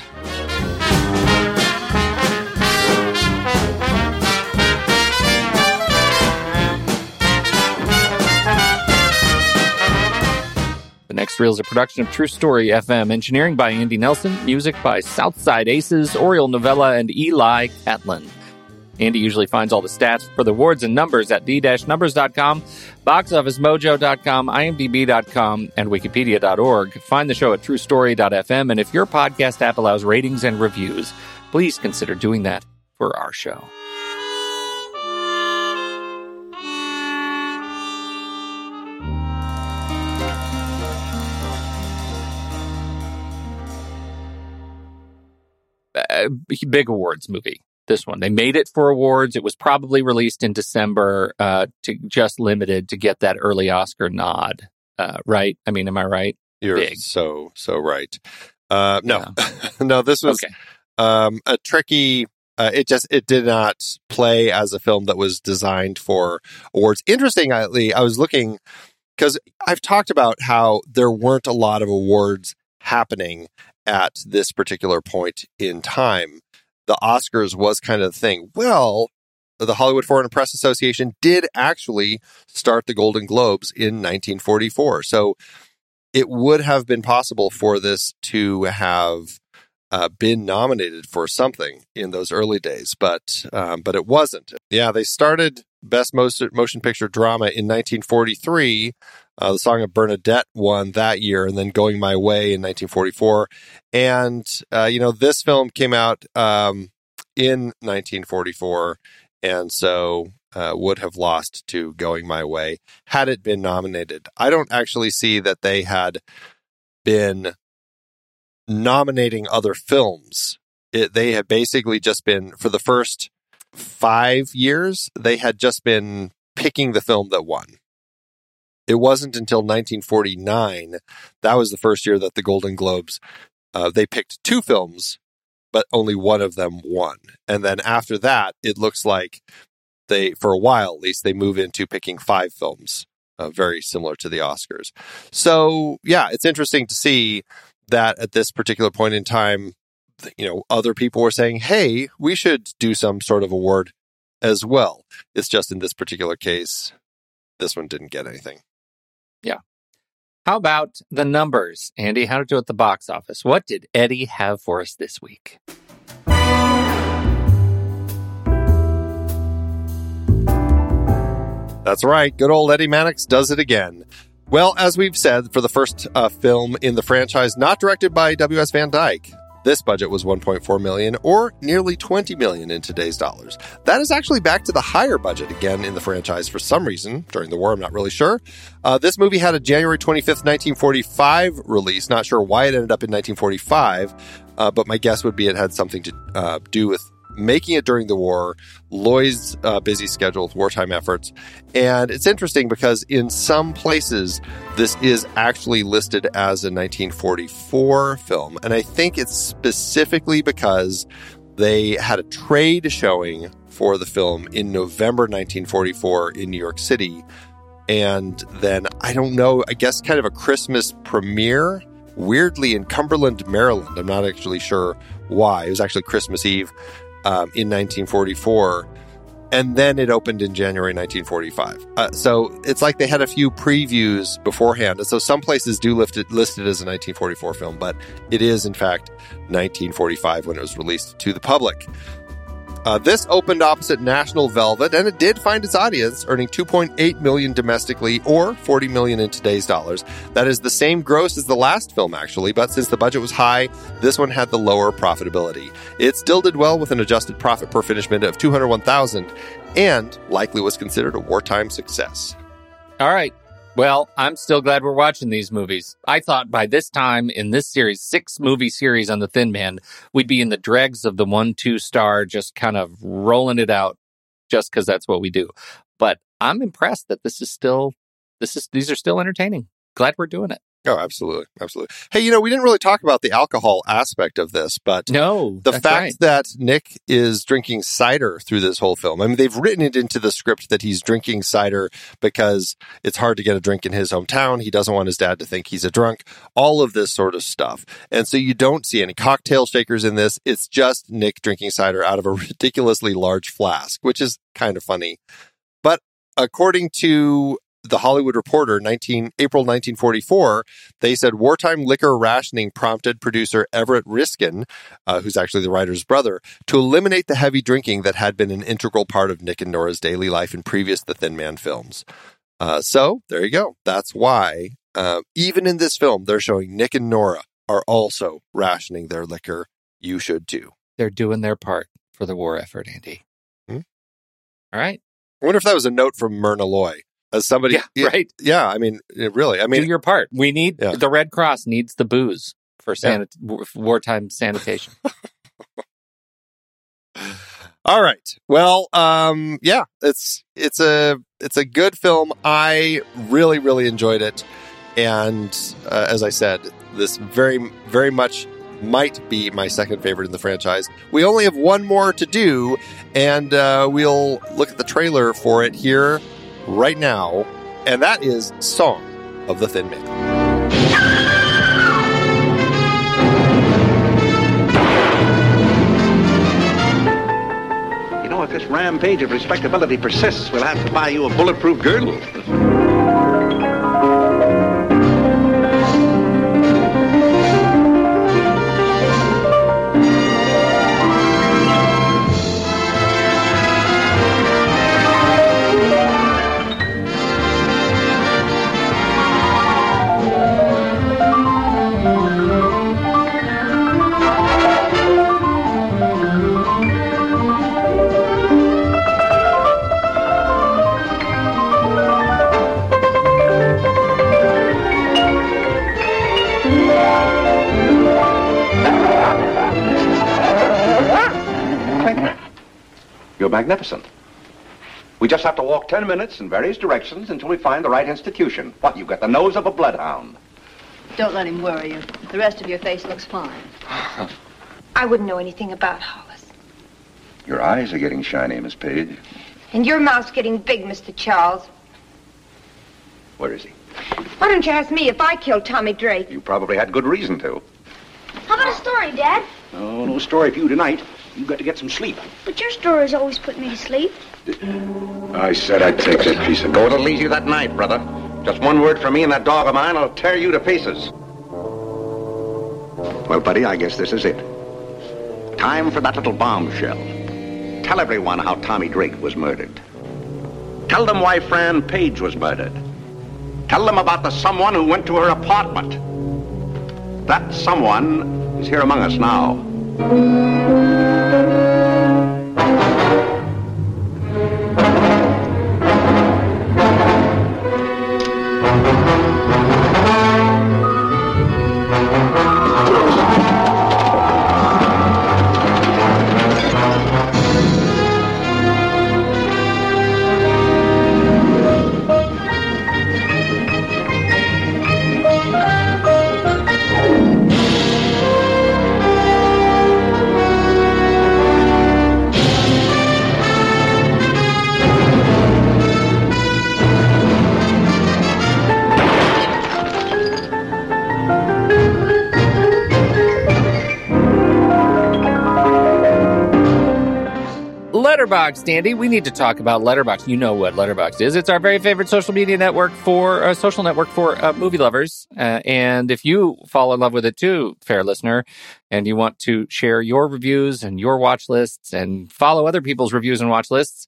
The next reel is a production of True Story FM. Engineering by Andy Nelson. Music by Southside Aces, Oriole Novella, and Eli Catlin. Andy usually finds all the stats for the awards and numbers at the-numbers.com, boxofficemojo.com, imdb.com, and wikipedia.org. Find the show at truestory.fm, and if your podcast app allows ratings and reviews, please consider doing that for our show. Uh, big awards movie. This one, they made it for awards. It was probably released in December, uh, to just limited to get that early Oscar nod. Uh, right? I mean, am I right? You're Big. so so right. Uh, no, no, this was Okay. um, a tricky. Uh, it just it did not play as a film that was designed for awards. Interestingly, I was looking because I've talked about how there weren't a lot of awards happening at this particular point in time. The Oscars was kind of the thing. Well, the Hollywood Foreign Press Association did actually start the Golden Globes in 1944. So it would have been possible for this to have uh, been nominated for something in those early days, but um, but it wasn't. Yeah, they started Best Motion Motion Picture Drama in 1943. Uh, the Song of Bernadette won that year, and then Going My Way in 1944. And uh, you know, this film came out um, in 1944, and so uh, would have lost to Going My Way had it been nominated. I don't actually see that they had been nominating other films. It, they had basically just been, for the first five years, they had just been picking the film that won. It wasn't until 1949, that was the first year that the Golden Globes, uh, they picked two films but only one of them won. And then after that, it looks like they, for a while at least, they move into picking five films, uh, very similar to the Oscars. So, yeah, it's interesting to see that at this particular point in time, you know, other people were saying, hey, we should do some sort of award as well. It's just in this particular case, this one didn't get anything. How about the numbers? Andy, how to do at the box office? What did Eddie have for us this week? That's right. Good old Eddie Mannix does it again. Well, as we've said, for the first uh, film in the franchise not directed by W.S. Van Dyke, this budget was 1.4 million or nearly 20 million in today's dollars. That is actually back to the higher budget again in the franchise for some reason during the war. I'm not really sure. Uh, this movie had a January 25th, 1945 release. Not sure why it ended up in 1945, uh, but my guess would be it had something to uh, do with making it during the war, Loy's uh, busy schedule with wartime efforts. And it's interesting because in some places, this is actually listed as a 1944 film. And I think it's specifically because they had a trade showing for the film in November 1944 in New York City. And then, I don't know, I guess kind of a Christmas premiere, weirdly in Cumberland, Maryland. I'm not actually sure why. It was actually Christmas Eve um, in 1944, and then it opened in January 1945. Uh, so it's like they had a few previews beforehand. And so some places do lift it, list it as a 1944 film, but it is in fact 1945 when it was released to the public. Uh, this opened opposite National Velvet, and it did find its audience, earning 2.8 million domestically, or 40 million in today's dollars. That is the same gross as the last film, actually, but since the budget was high, this one had the lower profitability. It still did well with an adjusted profit per finish minute of 201,000, and likely was considered a wartime success. All right. Well, I'm still glad we're watching these movies. I thought by this time in this series, six movie series on the Thin Man, we'd be in the dregs of the one, two star, just kind of rolling it out just because that's what we do. But I'm impressed that this is still, this is, these are still entertaining. Glad we're doing it. Oh, absolutely. Absolutely. Hey, you know, we didn't really talk about the alcohol aspect of this, but No, the fact right. that Nick is drinking cider through this whole film. I mean, they've written it into the script that he's drinking cider because it's hard to get a drink in his hometown. He doesn't want his dad to think he's a drunk, all of this sort of stuff. And so you don't see any cocktail shakers in this. It's just Nick drinking cider out of a ridiculously large flask, which is kind of funny. But according to the Hollywood Reporter, 19, April 1944, they said wartime liquor rationing prompted producer Everett Riskin, uh, who's actually the writer's brother, to eliminate the heavy drinking that had been an integral part of Nick and Nora's daily life in previous The Thin Man films. Uh, so there you go. That's why, uh, even in this film, they're showing Nick and Nora are also rationing their liquor. You should too. They're doing their part for the war effort, Andy. Hmm. All right. I wonder if that was a note from Myrna Loy. As somebody, Yeah, right. Yeah, I mean, it really. I mean, Do your part. We need Yeah. the Red Cross needs the booze for sanit- w- wartime sanitation. All right. Well, um, yeah, it's it's a it's a good film. I really really enjoyed it, and uh, as I said, this very very much might be my second favorite in the franchise. We only have one more to do, and uh, we'll look at the trailer for it here right now, and that is "Song of the Thin Man." You know, if this rampage of respectability persists, we'll have to buy you a bulletproof girdle. Magnificent. We just have to walk ten minutes in various directions until we find the right institution. What, you've got the nose of a bloodhound. Don't let him worry you. The rest of your face looks fine. I wouldn't know anything about Hollis. Your eyes are getting shiny, Miss Page. And your mouth's getting big, Mr. Charles. Where is he? Why don't you ask me if I killed Tommy Drake? You probably had good reason to. How about a story, Dad? Oh, no story for you tonight. You've got to get some sleep. But your stories always put me to sleep. I said I'd take that piece of gold. It'll ease you that night, brother. Just one word from me and that dog of mine will tear you to pieces. Well, buddy, I guess this is it. Time for that little bombshell. Tell everyone how Tommy Drake was murdered. Tell them why Fran Page was murdered. Tell them about the someone who went to her apartment. That someone is here among us now. Thank you. Letterboxd, Andy. We need to talk about Letterboxd. You know what Letterboxd is. It's our very favorite social media network for uh, social network for uh, movie lovers. Uh, and if you fall in love with it too, fair listener, and you want to share your reviews and your watch lists and follow other people's reviews and watch lists,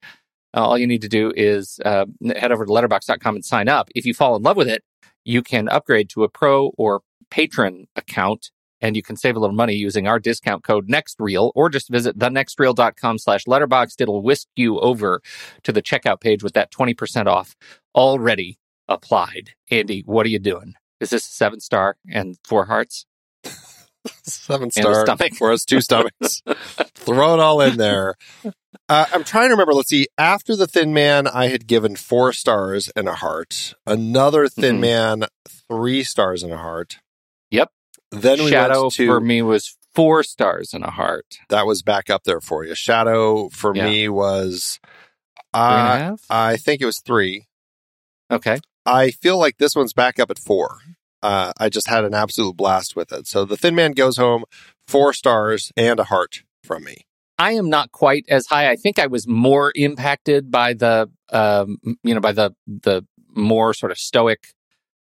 all you need to do is uh, head over to letterboxd.com and sign up. If you fall in love with it, you can upgrade to a pro or patron account and you can save a little money using our discount code nextreel or just visit thenextreel.com slash letterboxd it'll whisk you over to the checkout page with that 20% off already applied andy what are you doing is this a seven star and four hearts Seven star stomach. for us, two stomachs. Throw it all in there. Uh, I'm trying to remember. Let's see. After the Thin Man, I had given four stars and a heart. Another Thin Mhm. Man, three stars and a heart. Yep. Then we shadow to for me was four stars and a heart that was back up there for you. Shadow for Yeah. me was, uh? I think it was three. okay I feel like this one's back up at four. Uh, I just had an absolute blast with it. So the Thin Man goes home, four stars and a heart from me. I am not quite as high. I think I was more impacted by the, um, you know, by the the more sort of stoic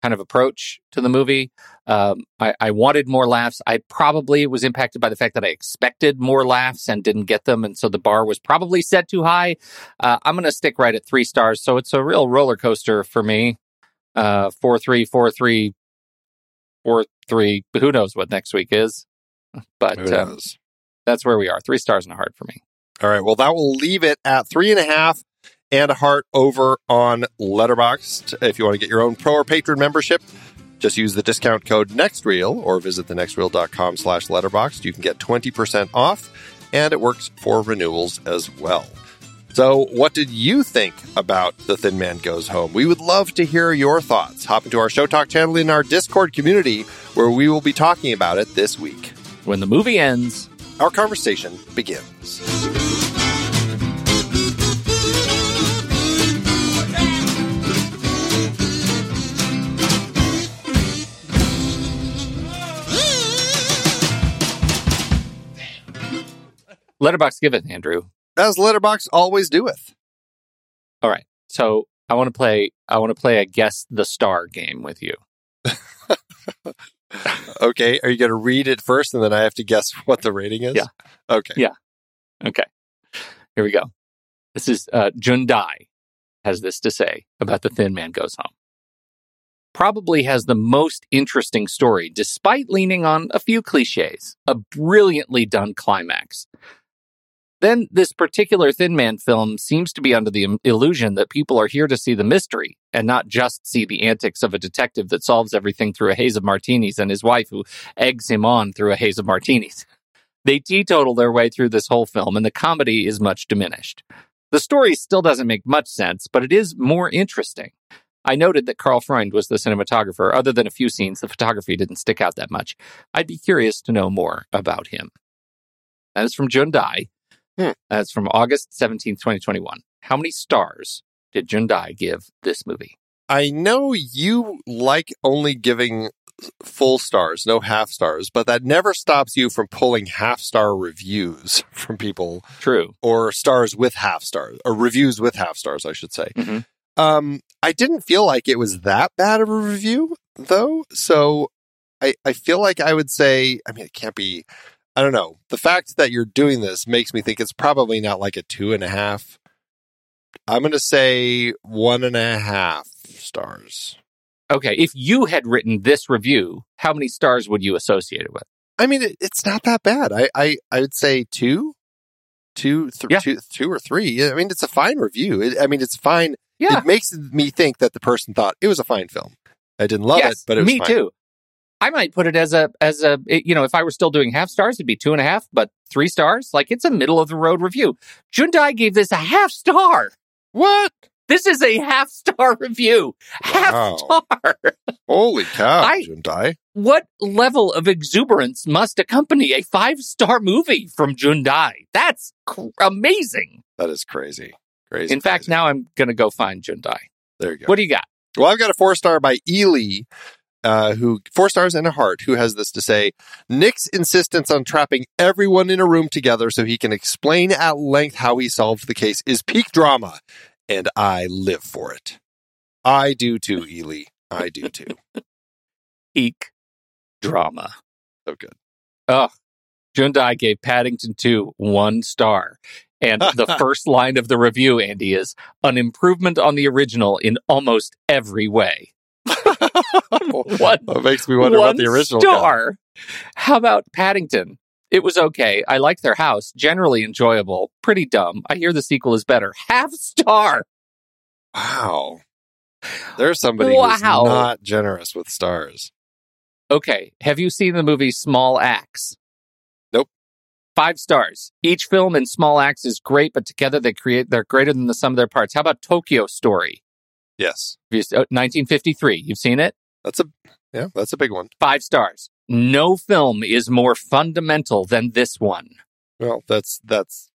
kind of approach to the movie. Um, I, I wanted more laughs. I probably was impacted by the fact that I expected more laughs and didn't get them, and so the bar was probably set too high. Uh, I'm going to stick right at three stars. So it's a real roller coaster for me. Uh, four three four three four three. Who knows what next week is? But uh, that's where we are. Three stars and a heart for me. All right. Well, that will leave it at three and a half and a heart over on Letterboxd. If you want to get your own pro or patron membership, just use the discount code NEXTREEL or visit thenextreel.com slash letterboxd. You can get 20% off and it works for renewals as well. So, what did you think about The Thin Man Goes Home? We would love to hear your thoughts. Hop into our Show Talk channel in our Discord community where we will be talking about it this week. When the movie ends, Our conversation begins. Letterbox give it, Andrew. As Letterboxd always doeth. All right. So I want to play. I want to play a guess the star game with you. Okay, are you going to read it first and then I have to guess what the rating is? Yeah. Okay. Yeah. Okay. Here we go. This is uh, Jundai has this to say about the Thin Man Goes Home. Probably has the most interesting story, despite leaning on a few cliches. A brilliantly done climax. Then this particular Thin Man film seems to be under the illusion that people are here to see the mystery and not just see the antics of a detective that solves everything through a haze of martinis and his wife who eggs him on through a haze of martinis. They teetotal their way through this whole film, and the comedy is much diminished. The story still doesn't make much sense, but it is more interesting. I noted that Karl Freund was the cinematographer. Other than a few scenes, the photography didn't stick out that much. I'd be curious to know more about him. That's from Jundai. Hmm. That's from August 17th, 2021. How many stars did Jundai give this movie? I know you like only giving full stars, no half stars, but that never stops you from pulling half star reviews from people True. or stars with half stars or reviews with half stars, I should say. Mhm. Um, I didn't feel like it was that bad of a review though. So I, I feel like I would say, I mean, it can't be, I don't know. The fact that you're doing this makes me think it's probably not like a two and a half. I'm going to say one and a half stars. Okay. If you had written this review, how many stars would you associate it with? I mean, it, it's not that bad. I, I, I would say two, two, th- Yeah. two, two or three. I mean, it's a fine review. It, I mean, it's fine. Yeah. It makes me think that the person thought it was a fine film. I didn't love yes, it, but it was me fine. too. I might put it as a as a you know if I were still doing half stars it'd be two and a half, but three stars like it's a middle of the road review. Jundai gave this a half star. What? This is a half star review. Half Wow. star. Holy cow, I- Jundai. What level of exuberance must accompany a five star movie from Jundai? That's cr- amazing. That is crazy. Crazy. In fact, now I'm going to go find Jundai. there you go. What do you got? Well, I've got a four star by Ely, uh, who four stars and a heart, who has this to say: Nick's insistence on trapping everyone in a room together so he can explain at length how he solved the case is peak drama, and I live for it. I do too, Ely. I do too. Peak drama. So good. Oh, Jundai gave Paddington 2 one star. And the first line of the review, Andy, is an improvement on the original in almost every way. What? That makes me wonder about the original. guy. star. How about Paddington? It was okay. I like their house. Generally enjoyable. Pretty dumb. I hear the sequel is better. Half star. Wow. There's somebody Wow. who's not generous with stars. Okay. Have you seen the movie Small Axe? Nope. Five stars. Each film in Small Axe is great, but together they create they're greater than the sum of their parts. How about Tokyo Story? Yes. Have you- uh, 1953. You've seen it? That's a yeah, that's a big one. Five stars. No film is more fundamental than this one. Well, that's that's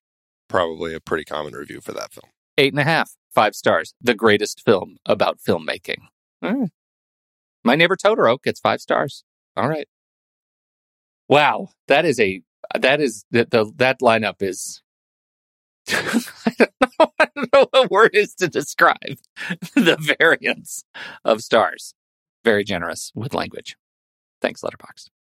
probably a pretty common review for that film. Eight and a half. Five stars. The greatest film about filmmaking. Hmm. My neighbor Totoro gets five stars. All right. Wow, that is a that is that the that lineup is. I don't know. I don't know what word is to describe the variance of stars. Very generous with language. Thanks, Letterboxd.